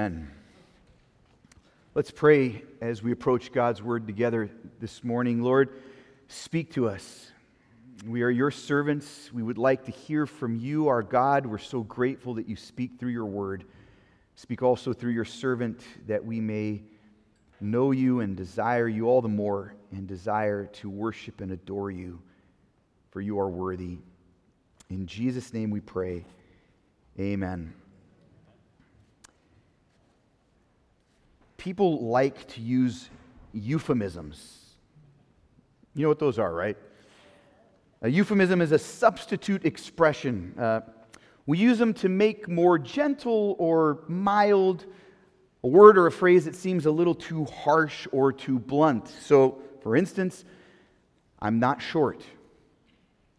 Amen. Let's pray as we approach God's word together this morning. Lord, speak to us. We are your servants. We would like to hear from you, our God. We're so grateful that you speak through your word. Speak also through your servant that we may know you and desire you all the more and desire to worship and adore you, for you are worthy. In Jesus' name we pray. Amen. People like to use euphemisms. You know what those are, right? A euphemism is a substitute expression. Uh, we use them to make more gentle or mild a word or a phrase that seems a little too harsh or too blunt. So, for instance, I'm not short,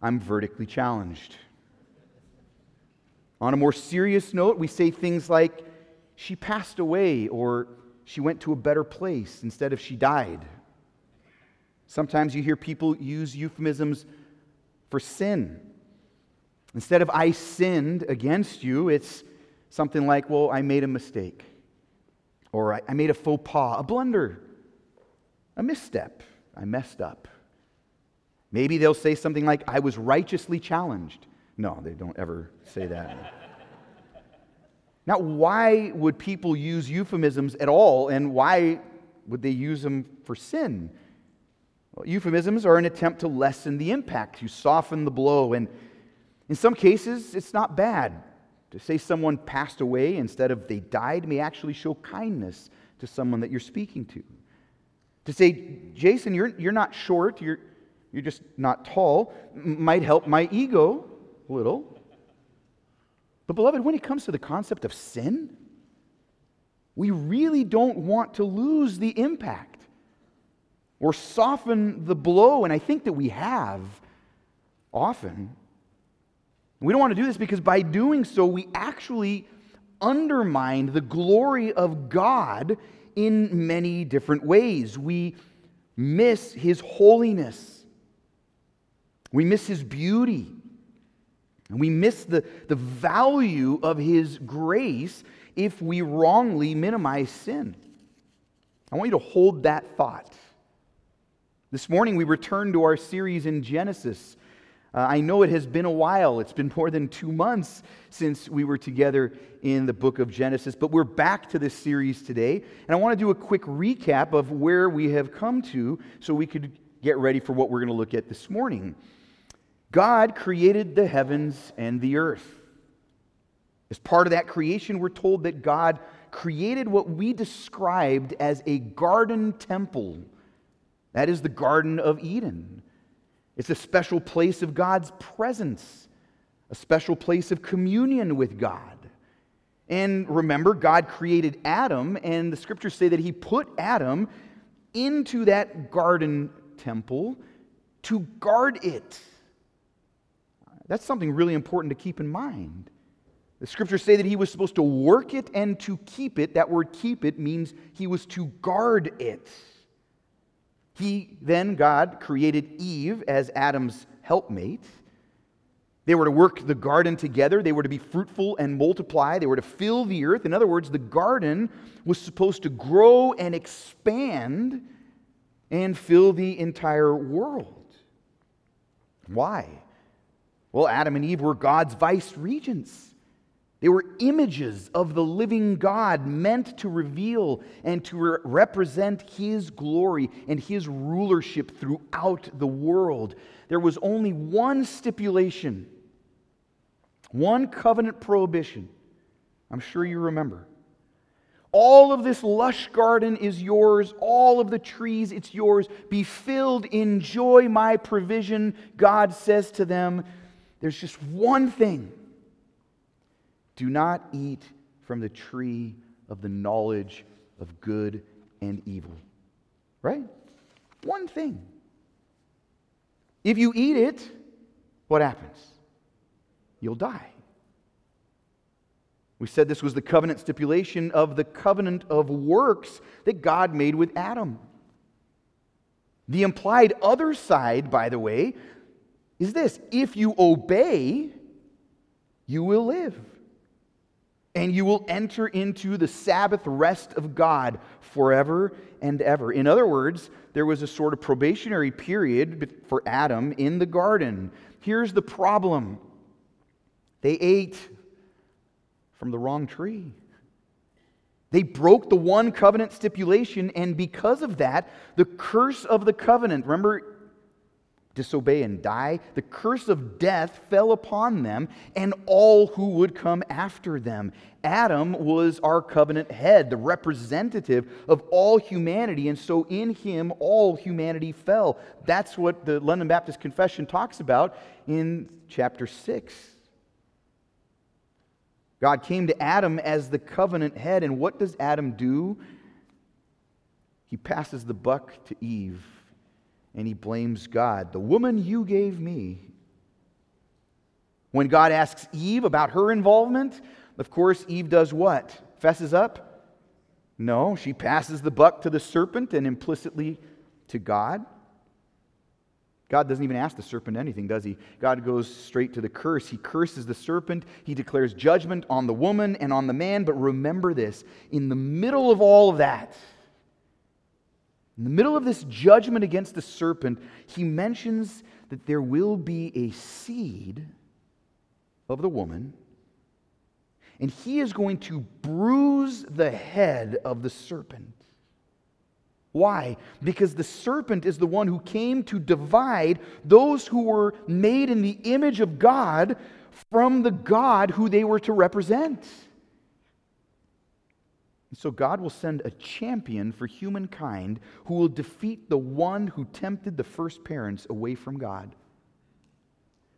I'm vertically challenged. On a more serious note, we say things like, she passed away, or she went to a better place instead of she died. Sometimes you hear people use euphemisms for sin. Instead of I sinned against you, it's something like, well, I made a mistake. Or I, made a faux pas, a blunder, a misstep. I messed up. Maybe they'll say something like, I was righteously challenged. No, they don't ever say that. Now, why would people use euphemisms at all, and why would they use them for sin? Well, euphemisms are an attempt to lessen the impact, to soften the blow, and in some cases, it's not bad. To say someone passed away instead of they died may actually show kindness to someone that you're speaking to. To say, Jason, you're, you're not short, you're, you're just not tall, might help my ego a little. But, beloved, when it comes to the concept of sin, we really don't want to lose the impact or soften the blow, and I think that we have often. We don't want to do this because by doing so, we actually undermine the glory of God in many different ways. We miss His holiness, we miss His beauty. And we miss the, the value of His grace if we wrongly minimize sin. I want you to hold that thought. This morning we return to our series in Genesis. Uh, I know it has been a while. It's been more than two months since we were together in the book of Genesis, but we're back to this series today. And I want to do a quick recap of where we have come to so we could get ready for what we're going to look at this morning. God created the heavens and the earth. As part of that creation, we're told that God created what we described as a garden temple. That is the Garden of Eden. It's a special place of God's presence, a special place of communion with God. And remember, God created Adam, and the scriptures say that he put Adam into that garden temple to guard it. That's something really important to keep in mind. The scriptures say that he was supposed to work it and to keep it. That word keep it means he was to guard it. He then, God, created Eve as Adam's helpmate. They were to work the garden together. They were to be fruitful and multiply. They were to fill the earth. In other words, the garden was supposed to grow and expand and fill the entire world. Why? Well, Adam and Eve were God's vice regents. They were images of the living God meant to reveal and to re- represent His glory and His rulership throughout the world. There was only one stipulation, one covenant prohibition. I'm sure you remember. All of this lush garden is yours. All of the trees, it's yours. Be filled, enjoy my provision, God says to them. There's just one thing do not eat from the tree of the knowledge of good and evil. Right? One thing. If you eat it, what happens? You'll die. We said this was the covenant stipulation of the covenant of works that God made with Adam. The implied other side, by the way, is this if you obey, you will live. and you will enter into the Sabbath rest of God forever and ever. In other words, there was a sort of probationary period for Adam in the garden. Here's the problem they ate from the wrong tree. They broke the one covenant stipulation, and because of that, the curse of the covenant, remember, disobey and die, the curse of death fell upon them and all who would come after them. Adam was our covenant head, the representative of all humanity, and so in him all humanity fell. That's what the London Baptist Confession talks about in chapter 6. God came to Adam as the covenant head, and what does Adam do? He passes the buck to Eve and he blames God. The woman you gave me. When God asks Eve about her involvement, of course, Eve does what? Fesses up? No, she passes the buck to the serpent and implicitly to God. God doesn't even ask the serpent anything, does he? God goes straight to the curse. He curses the serpent. He declares judgment on the woman and on the man. But remember this in the middle of all of that, in the middle of this judgment against the serpent, he mentions that there will be a seed of the woman, and he is going to bruise the head of the serpent. Why? Because the serpent is the one who came to divide those who were made in the image of God from the God who they were to represent. So God will send a champion for humankind who will defeat the one who tempted the first parents away from God.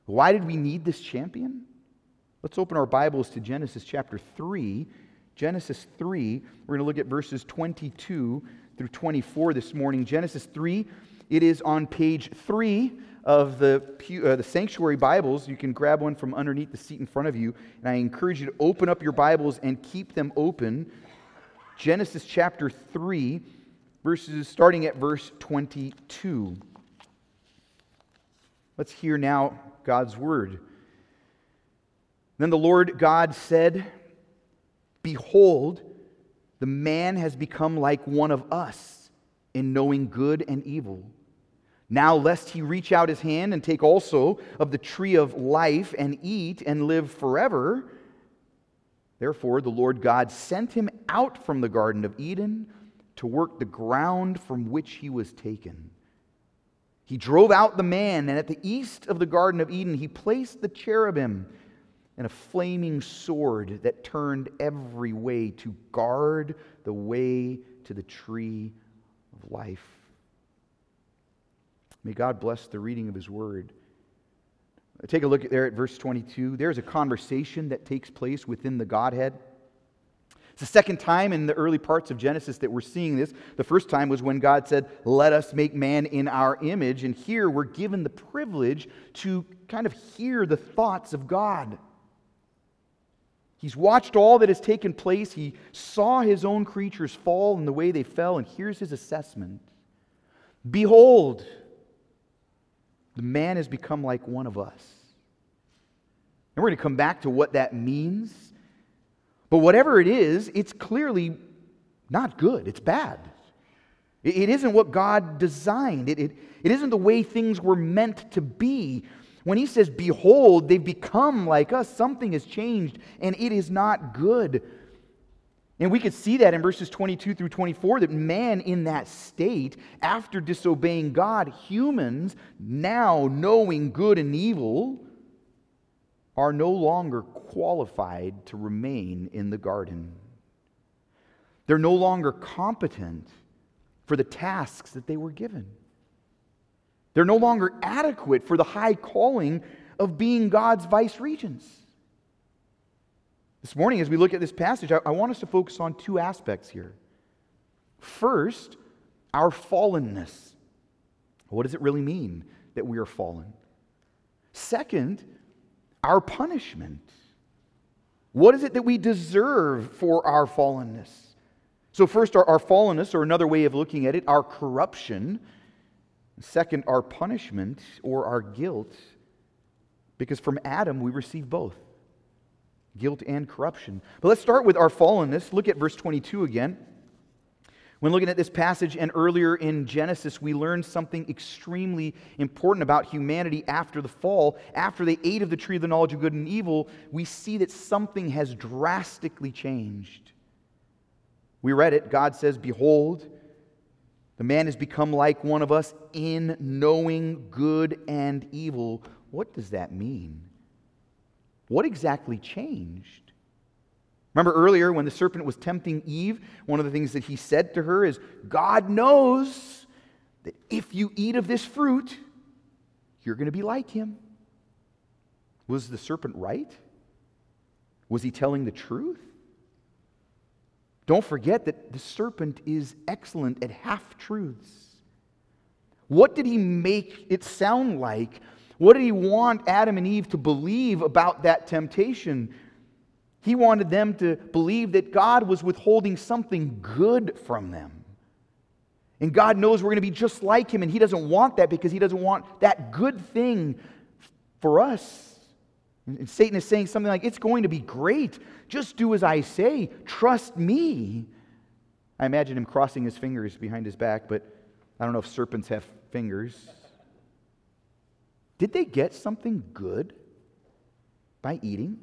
Why did we need this champion? Let's open our Bibles to Genesis chapter 3. Genesis 3, we're going to look at verses 22 through 24 this morning. Genesis 3, it is on page 3 of the, uh, the sanctuary Bibles. You can grab one from underneath the seat in front of you. And I encourage you to open up your Bibles and keep them open. Genesis chapter 3, verses starting at verse 22. Let's hear now God's word. Then the Lord God said, Behold, the man has become like one of us in knowing good and evil. Now, lest he reach out his hand and take also of the tree of life and eat and live forever. Therefore, the Lord God sent him out from the Garden of Eden to work the ground from which he was taken. He drove out the man, and at the east of the Garden of Eden, he placed the cherubim and a flaming sword that turned every way to guard the way to the tree of life. May God bless the reading of his word. Take a look there at verse 22. There's a conversation that takes place within the Godhead. It's the second time in the early parts of Genesis that we're seeing this. The first time was when God said, Let us make man in our image. And here we're given the privilege to kind of hear the thoughts of God. He's watched all that has taken place. He saw his own creatures fall in the way they fell, and here's his assessment Behold, the man has become like one of us. And we're going to come back to what that means. But whatever it is, it's clearly not good, it's bad. It isn't what God designed, it, it, it isn't the way things were meant to be. When he says, Behold, they've become like us, something has changed, and it is not good. And we could see that in verses 22 through 24 that man in that state, after disobeying God, humans now knowing good and evil, are no longer qualified to remain in the garden. They're no longer competent for the tasks that they were given. They're no longer adequate for the high calling of being God's vice regents. This morning, as we look at this passage, I, I want us to focus on two aspects here. First, our fallenness. What does it really mean that we are fallen? Second, our punishment. What is it that we deserve for our fallenness? So, first, our, our fallenness, or another way of looking at it, our corruption. Second, our punishment or our guilt, because from Adam we receive both. Guilt and corruption. But let's start with our fallenness. Look at verse 22 again. When looking at this passage and earlier in Genesis, we learned something extremely important about humanity after the fall. After they ate of the tree of the knowledge of good and evil, we see that something has drastically changed. We read it. God says, Behold, the man has become like one of us in knowing good and evil. What does that mean? What exactly changed? Remember earlier when the serpent was tempting Eve, one of the things that he said to her is, God knows that if you eat of this fruit, you're going to be like him. Was the serpent right? Was he telling the truth? Don't forget that the serpent is excellent at half truths. What did he make it sound like? What did he want Adam and Eve to believe about that temptation? He wanted them to believe that God was withholding something good from them. And God knows we're going to be just like Him, and He doesn't want that because He doesn't want that good thing for us. And Satan is saying something like, It's going to be great. Just do as I say. Trust me. I imagine him crossing his fingers behind his back, but I don't know if serpents have fingers. Did they get something good by eating?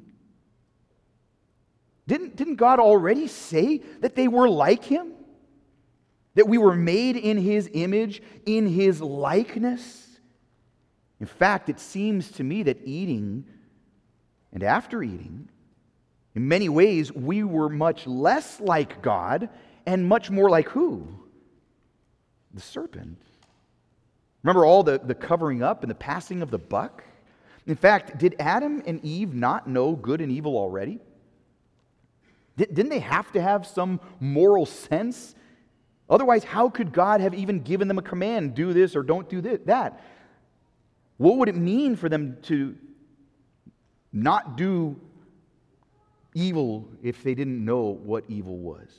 Didn't, didn't God already say that they were like him? That we were made in his image, in his likeness? In fact, it seems to me that eating and after eating, in many ways, we were much less like God and much more like who? The serpent. Remember all the, the covering up and the passing of the buck? In fact, did Adam and Eve not know good and evil already? Didn't they have to have some moral sense? Otherwise, how could God have even given them a command do this or don't do this, that? What would it mean for them to not do evil if they didn't know what evil was?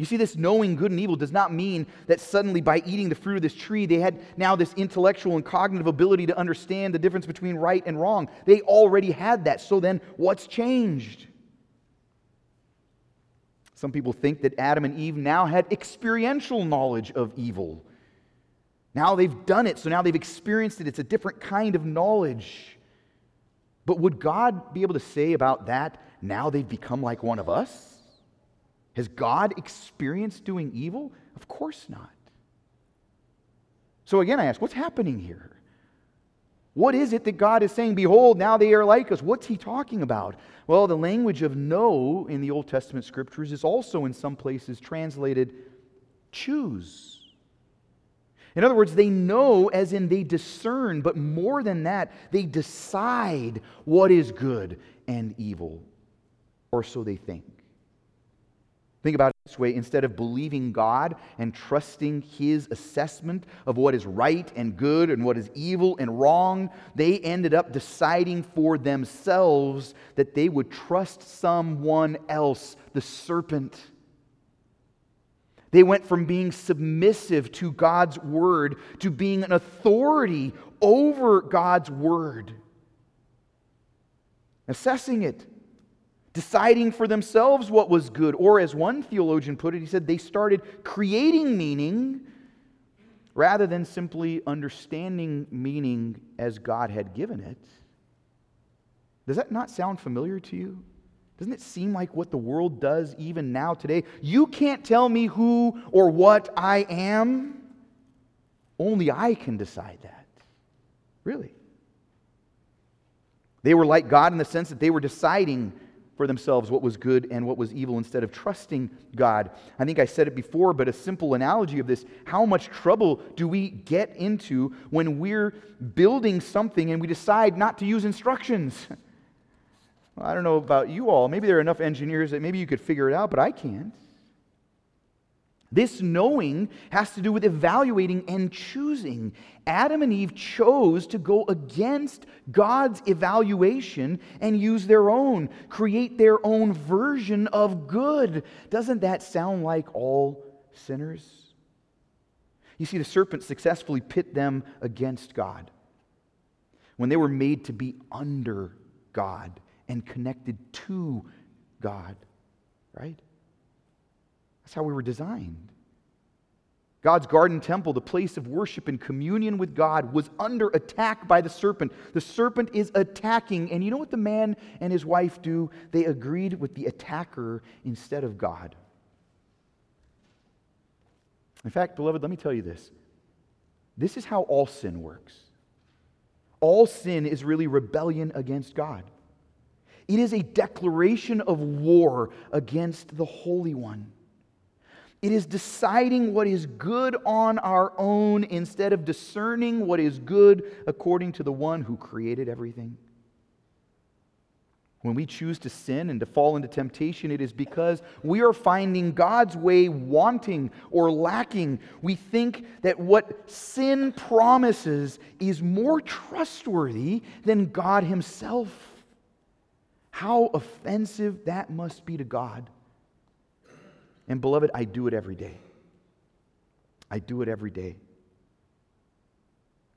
You see, this knowing good and evil does not mean that suddenly by eating the fruit of this tree, they had now this intellectual and cognitive ability to understand the difference between right and wrong. They already had that. So then, what's changed? Some people think that Adam and Eve now had experiential knowledge of evil. Now they've done it, so now they've experienced it. It's a different kind of knowledge. But would God be able to say about that, now they've become like one of us? Has God experienced doing evil? Of course not. So again, I ask, what's happening here? What is it that God is saying? Behold, now they are like us. What's he talking about? Well, the language of know in the Old Testament scriptures is also in some places translated choose. In other words, they know as in they discern, but more than that, they decide what is good and evil, or so they think. Think about it this way. Instead of believing God and trusting His assessment of what is right and good and what is evil and wrong, they ended up deciding for themselves that they would trust someone else, the serpent. They went from being submissive to God's word to being an authority over God's word, assessing it deciding for themselves what was good. Or, as one theologian put it, he said they started creating meaning rather than simply understanding meaning as God had given it. Does that not sound familiar to you? Doesn't it seem like what the world does even now today? You can't tell me who or what I am. Only I can decide that. Really. They were like God in the sense that they were deciding for themselves what was good and what was evil instead of trusting God. I think I said it before, but a simple analogy of this how much trouble do we get into when we're building something and we decide not to use instructions? Well, I don't know about you all. Maybe there are enough engineers that maybe you could figure it out, but I can't. This knowing has to do with evaluating and choosing. Adam and Eve chose to go against God's evaluation and use their own, create their own version of good. Doesn't that sound like all sinners? You see, the serpent successfully pit them against God when they were made to be under God and connected to God, right? That's how we were designed. God's garden temple, the place of worship and communion with God, was under attack by the serpent. The serpent is attacking, and you know what the man and his wife do? They agreed with the attacker instead of God. In fact, beloved, let me tell you this. This is how all sin works. All sin is really rebellion against God. It is a declaration of war against the Holy One. It is deciding what is good on our own instead of discerning what is good according to the one who created everything. When we choose to sin and to fall into temptation, it is because we are finding God's way wanting or lacking. We think that what sin promises is more trustworthy than God Himself. How offensive that must be to God. And beloved, I do it every day. I do it every day.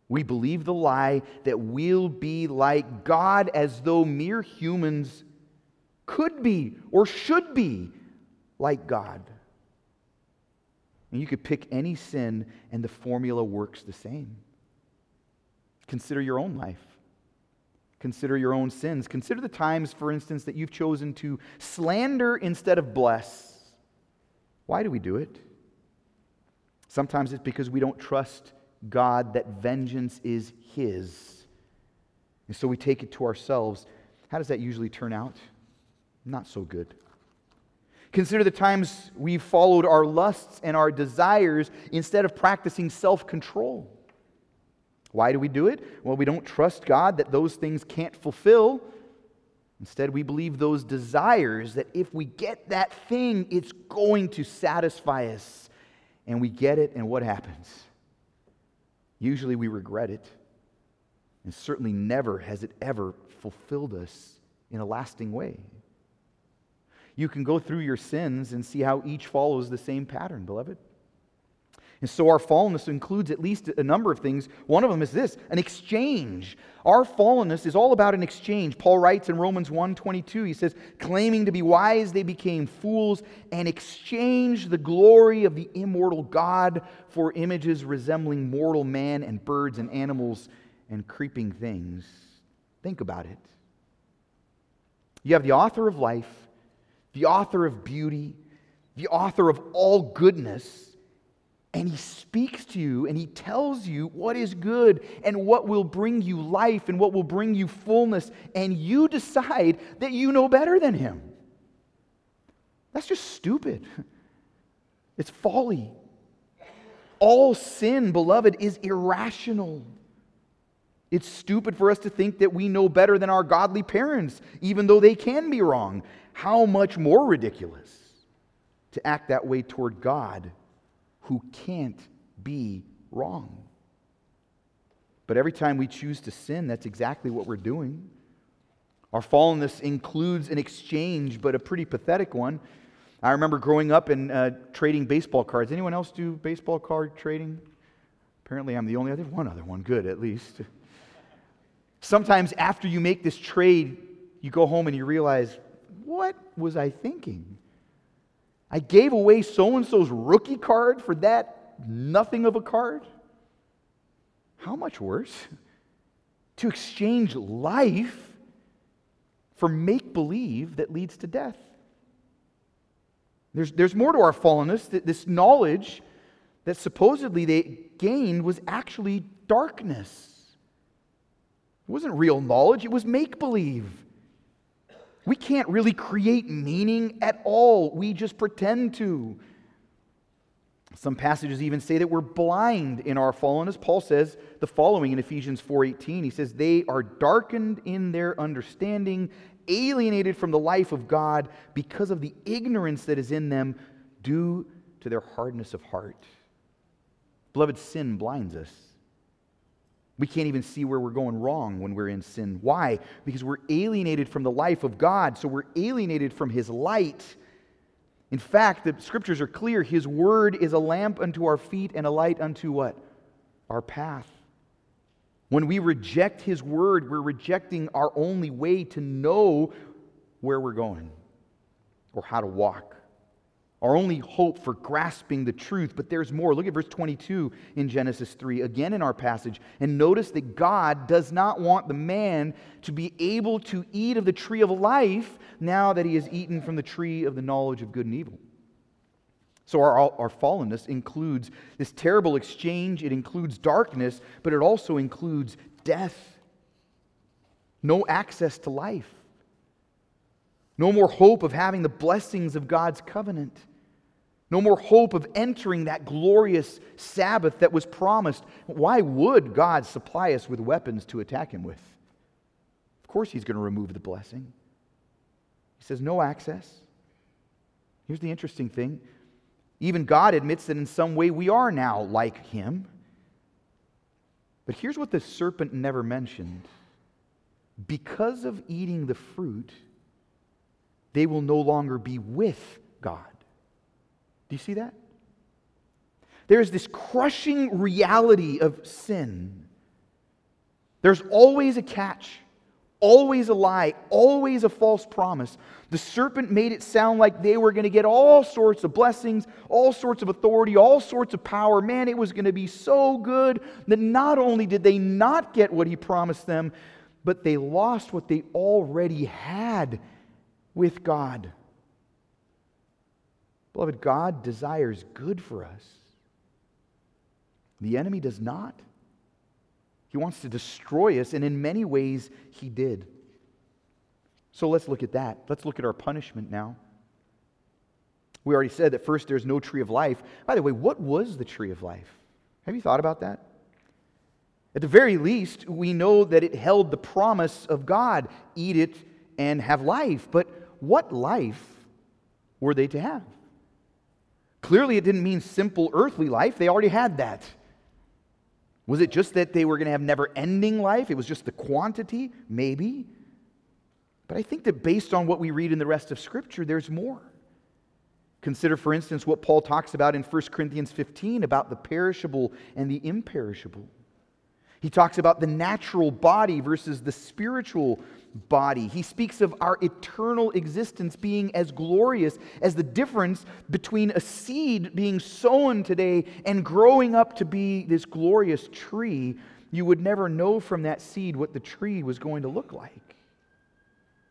We believe the lie that we'll be like God as though mere humans could be or should be like God. And you could pick any sin, and the formula works the same. Consider your own life. Consider your own sins. Consider the times, for instance, that you've chosen to slander instead of bless why do we do it? Sometimes it's because we don't trust God that vengeance is His. And so we take it to ourselves. How does that usually turn out? Not so good. Consider the times we've followed our lusts and our desires instead of practicing self control. Why do we do it? Well, we don't trust God that those things can't fulfill. Instead, we believe those desires that if we get that thing, it's going to satisfy us. And we get it, and what happens? Usually we regret it. And certainly never has it ever fulfilled us in a lasting way. You can go through your sins and see how each follows the same pattern, beloved. And so our fallenness includes at least a number of things. One of them is this an exchange. Our fallenness is all about an exchange. Paul writes in Romans 1:22, he says, claiming to be wise, they became fools and exchanged the glory of the immortal God for images resembling mortal man and birds and animals and creeping things. Think about it. You have the author of life, the author of beauty, the author of all goodness and he speaks to you and he tells you what is good and what will bring you life and what will bring you fullness. And you decide that you know better than him. That's just stupid. It's folly. All sin, beloved, is irrational. It's stupid for us to think that we know better than our godly parents, even though they can be wrong. How much more ridiculous to act that way toward God who can't be wrong. But every time we choose to sin, that's exactly what we're doing. Our fallenness includes an exchange, but a pretty pathetic one. I remember growing up and uh, trading baseball cards. Anyone else do baseball card trading? Apparently, I'm the only other one other one. Good, at least. Sometimes after you make this trade, you go home and you realize, what was I thinking? I gave away so and so's rookie card for that nothing of a card. How much worse? To exchange life for make believe that leads to death. There's, there's more to our fallenness. This knowledge that supposedly they gained was actually darkness. It wasn't real knowledge, it was make believe. We can't really create meaning at all. We just pretend to. Some passages even say that we're blind in our fallenness. Paul says the following in Ephesians 4:18. He says they are darkened in their understanding, alienated from the life of God because of the ignorance that is in them due to their hardness of heart. Beloved, sin blinds us. We can't even see where we're going wrong when we're in sin. Why? Because we're alienated from the life of God, so we're alienated from His light. In fact, the scriptures are clear. His word is a lamp unto our feet and a light unto what? Our path. When we reject His word, we're rejecting our only way to know where we're going or how to walk. Our only hope for grasping the truth, but there's more. Look at verse 22 in Genesis 3, again in our passage, and notice that God does not want the man to be able to eat of the tree of life now that he has eaten from the tree of the knowledge of good and evil. So, our, our fallenness includes this terrible exchange, it includes darkness, but it also includes death. No access to life. No more hope of having the blessings of God's covenant. No more hope of entering that glorious Sabbath that was promised. Why would God supply us with weapons to attack him with? Of course, he's going to remove the blessing. He says, no access. Here's the interesting thing even God admits that in some way we are now like him. But here's what the serpent never mentioned because of eating the fruit, they will no longer be with God. Do you see that? There is this crushing reality of sin. There's always a catch always a lie, always a false promise. The serpent made it sound like they were going to get all sorts of blessings, all sorts of authority, all sorts of power. Man, it was going to be so good that not only did they not get what he promised them, but they lost what they already had with God. Beloved, God desires good for us. The enemy does not. He wants to destroy us, and in many ways, he did. So let's look at that. Let's look at our punishment now. We already said that first there's no tree of life. By the way, what was the tree of life? Have you thought about that? At the very least, we know that it held the promise of God eat it and have life. But what life were they to have? Clearly, it didn't mean simple earthly life, they already had that. Was it just that they were going to have never ending life? It was just the quantity? Maybe. But I think that based on what we read in the rest of Scripture, there's more. Consider, for instance, what Paul talks about in 1 Corinthians 15 about the perishable and the imperishable. He talks about the natural body versus the spiritual body. He speaks of our eternal existence being as glorious as the difference between a seed being sown today and growing up to be this glorious tree. You would never know from that seed what the tree was going to look like.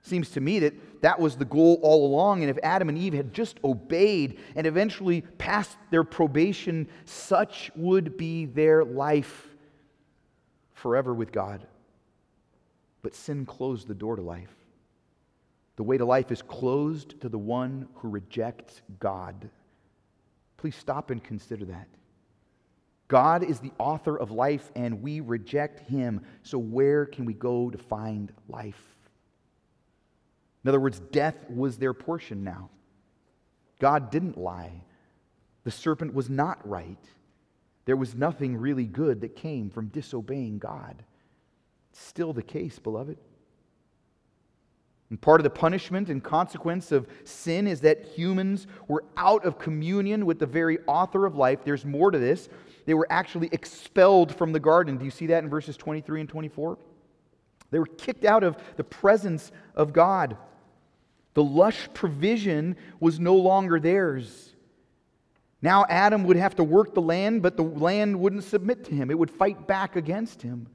Seems to me that that was the goal all along. And if Adam and Eve had just obeyed and eventually passed their probation, such would be their life forever with God. But sin closed the door to life. The way to life is closed to the one who rejects God. Please stop and consider that. God is the author of life, and we reject him. So, where can we go to find life? In other words, death was their portion now. God didn't lie, the serpent was not right. There was nothing really good that came from disobeying God. Still the case, beloved. And part of the punishment and consequence of sin is that humans were out of communion with the very author of life. There's more to this. They were actually expelled from the garden. Do you see that in verses 23 and 24? They were kicked out of the presence of God. The lush provision was no longer theirs. Now Adam would have to work the land, but the land wouldn't submit to him, it would fight back against him.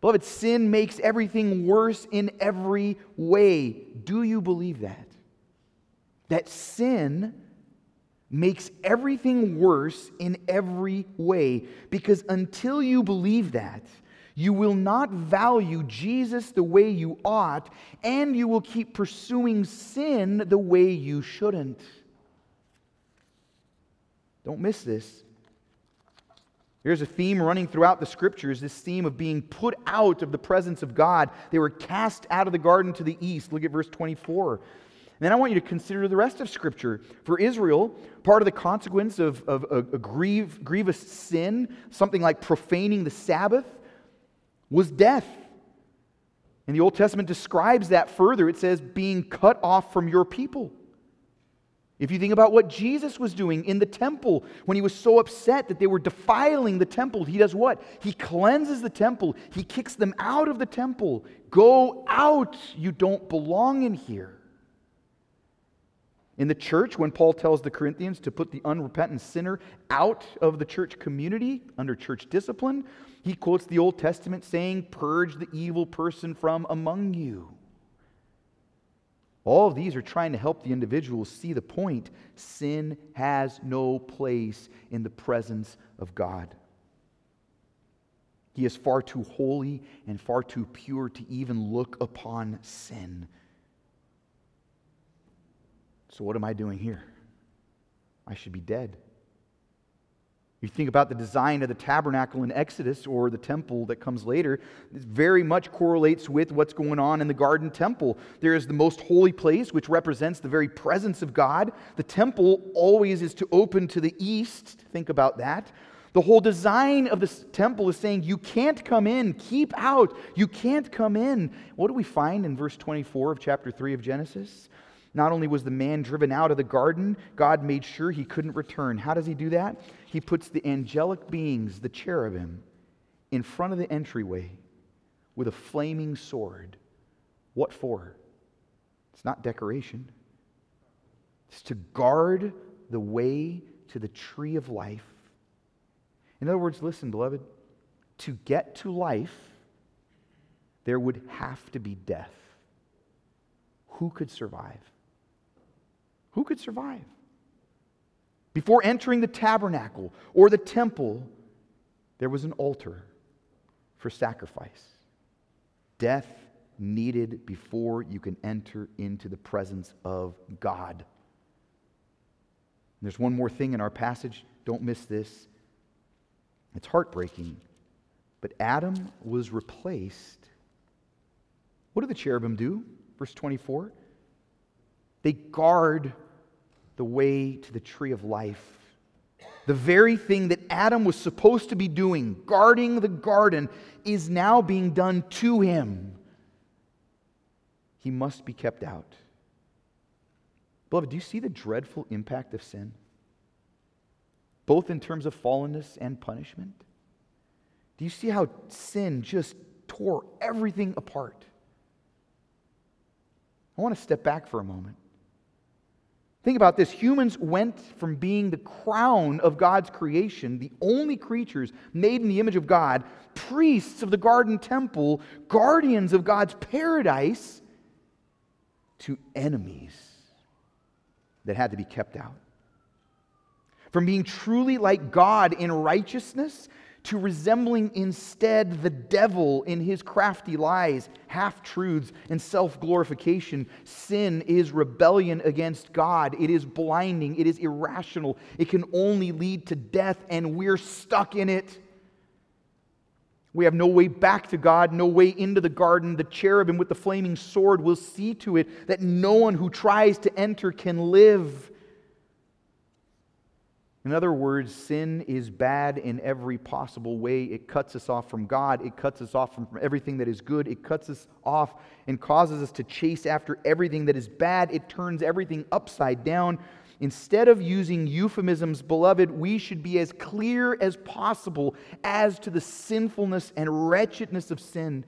Beloved, sin makes everything worse in every way. Do you believe that? That sin makes everything worse in every way. Because until you believe that, you will not value Jesus the way you ought, and you will keep pursuing sin the way you shouldn't. Don't miss this. There's a theme running throughout the scriptures this theme of being put out of the presence of God. They were cast out of the garden to the east. Look at verse 24. And then I want you to consider the rest of Scripture. For Israel, part of the consequence of, of a, a grieve, grievous sin, something like profaning the Sabbath, was death. And the Old Testament describes that further. It says, being cut off from your people. If you think about what Jesus was doing in the temple when he was so upset that they were defiling the temple, he does what? He cleanses the temple, he kicks them out of the temple. Go out, you don't belong in here. In the church, when Paul tells the Corinthians to put the unrepentant sinner out of the church community under church discipline, he quotes the Old Testament saying, Purge the evil person from among you. All of these are trying to help the individual see the point. Sin has no place in the presence of God. He is far too holy and far too pure to even look upon sin. So, what am I doing here? I should be dead. You think about the design of the tabernacle in Exodus or the temple that comes later, it very much correlates with what's going on in the garden temple. There is the most holy place, which represents the very presence of God. The temple always is to open to the east. Think about that. The whole design of this temple is saying, You can't come in, keep out, you can't come in. What do we find in verse 24 of chapter 3 of Genesis? Not only was the man driven out of the garden, God made sure he couldn't return. How does he do that? He puts the angelic beings, the cherubim, in front of the entryway with a flaming sword. What for? It's not decoration, it's to guard the way to the tree of life. In other words, listen, beloved, to get to life, there would have to be death. Who could survive? Who could survive? Before entering the tabernacle or the temple, there was an altar for sacrifice. Death needed before you can enter into the presence of God. And there's one more thing in our passage. Don't miss this. It's heartbreaking. But Adam was replaced. What do the cherubim do? Verse 24. They guard the way to the tree of life. The very thing that Adam was supposed to be doing, guarding the garden, is now being done to him. He must be kept out. Beloved, do you see the dreadful impact of sin? Both in terms of fallenness and punishment? Do you see how sin just tore everything apart? I want to step back for a moment. Think about this humans went from being the crown of God's creation, the only creatures made in the image of God, priests of the garden temple, guardians of God's paradise, to enemies that had to be kept out. From being truly like God in righteousness to resembling instead the devil in his crafty lies, half truths, and self glorification. Sin is rebellion against God. It is blinding. It is irrational. It can only lead to death, and we're stuck in it. We have no way back to God, no way into the garden. The cherubim with the flaming sword will see to it that no one who tries to enter can live. In other words, sin is bad in every possible way. It cuts us off from God. It cuts us off from everything that is good. It cuts us off and causes us to chase after everything that is bad. It turns everything upside down. Instead of using euphemisms, beloved, we should be as clear as possible as to the sinfulness and wretchedness of sin.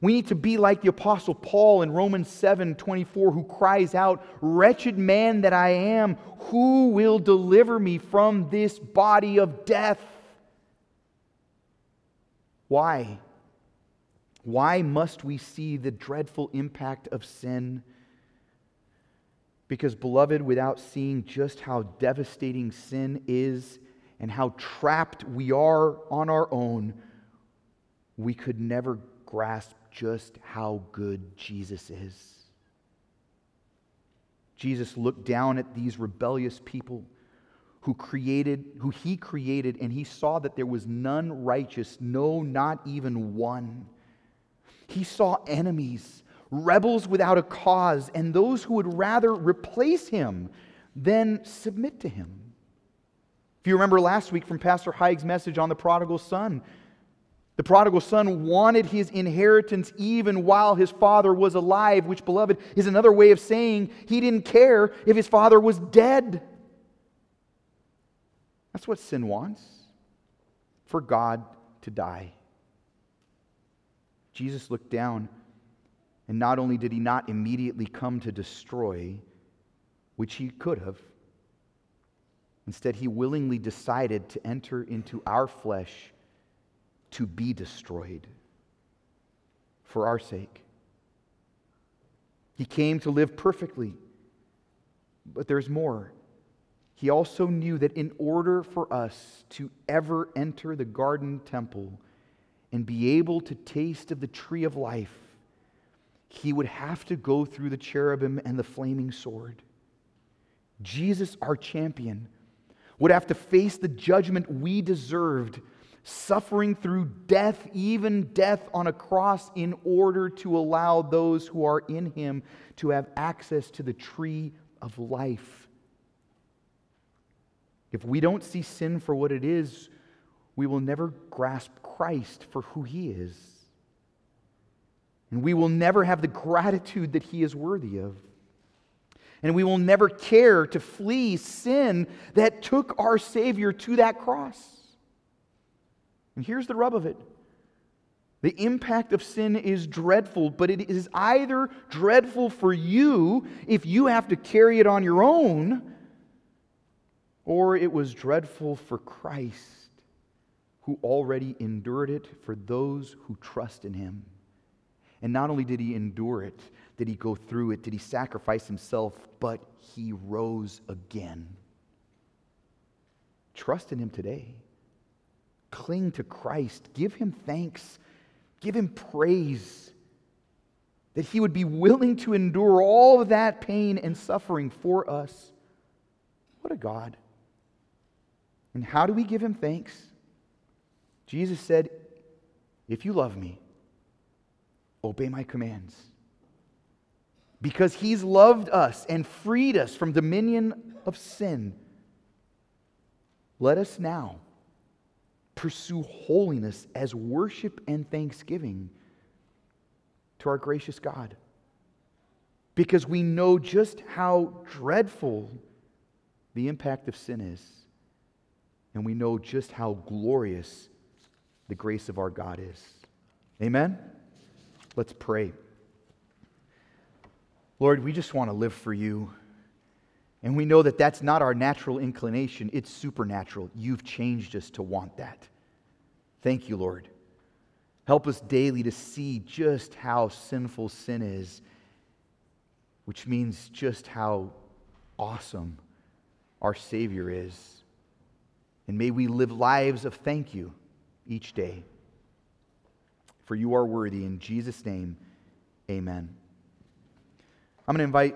We need to be like the Apostle Paul in Romans 7 24, who cries out, Wretched man that I am, who will deliver me from this body of death? Why? Why must we see the dreadful impact of sin? Because, beloved, without seeing just how devastating sin is and how trapped we are on our own, we could never grasp just how good Jesus is. Jesus looked down at these rebellious people who created who he created and he saw that there was none righteous no not even one he saw enemies rebels without a cause and those who would rather replace him than submit to him if you remember last week from pastor Haig's message on the prodigal son The prodigal son wanted his inheritance even while his father was alive, which, beloved, is another way of saying he didn't care if his father was dead. That's what sin wants for God to die. Jesus looked down, and not only did he not immediately come to destroy, which he could have, instead, he willingly decided to enter into our flesh to be destroyed for our sake. He came to live perfectly, but there's more. He also knew that in order for us to ever enter the garden temple and be able to taste of the tree of life, he would have to go through the cherubim and the flaming sword. Jesus, our champion, would have to face the judgment we deserved suffering through death, even death on a cross, in order to allow those who are in him to have access to the tree of life. If we don't see sin for what it is, we will never grasp Christ for who he is. And we will never have the gratitude that he is worthy of. And we will never care to flee sin that took our Savior to that cross. And here's the rub of it the impact of sin is dreadful, but it is either dreadful for you if you have to carry it on your own, or it was dreadful for Christ who already endured it for those who trust in him. And not only did he endure it, did he go through it, did he sacrifice himself, but he rose again. Trust in him today. Cling to Christ. Give him thanks. Give him praise that he would be willing to endure all of that pain and suffering for us. What a God. And how do we give him thanks? Jesus said, If you love me, obey my commands. Because he's loved us and freed us from dominion of sin. Let us now pursue holiness as worship and thanksgiving to our gracious God. Because we know just how dreadful the impact of sin is, and we know just how glorious the grace of our God is. Amen? Let's pray. Lord, we just want to live for you. And we know that that's not our natural inclination, it's supernatural. You've changed us to want that. Thank you, Lord. Help us daily to see just how sinful sin is, which means just how awesome our Savior is. And may we live lives of thank you each day. For you are worthy. In Jesus' name, amen. I'm going to invite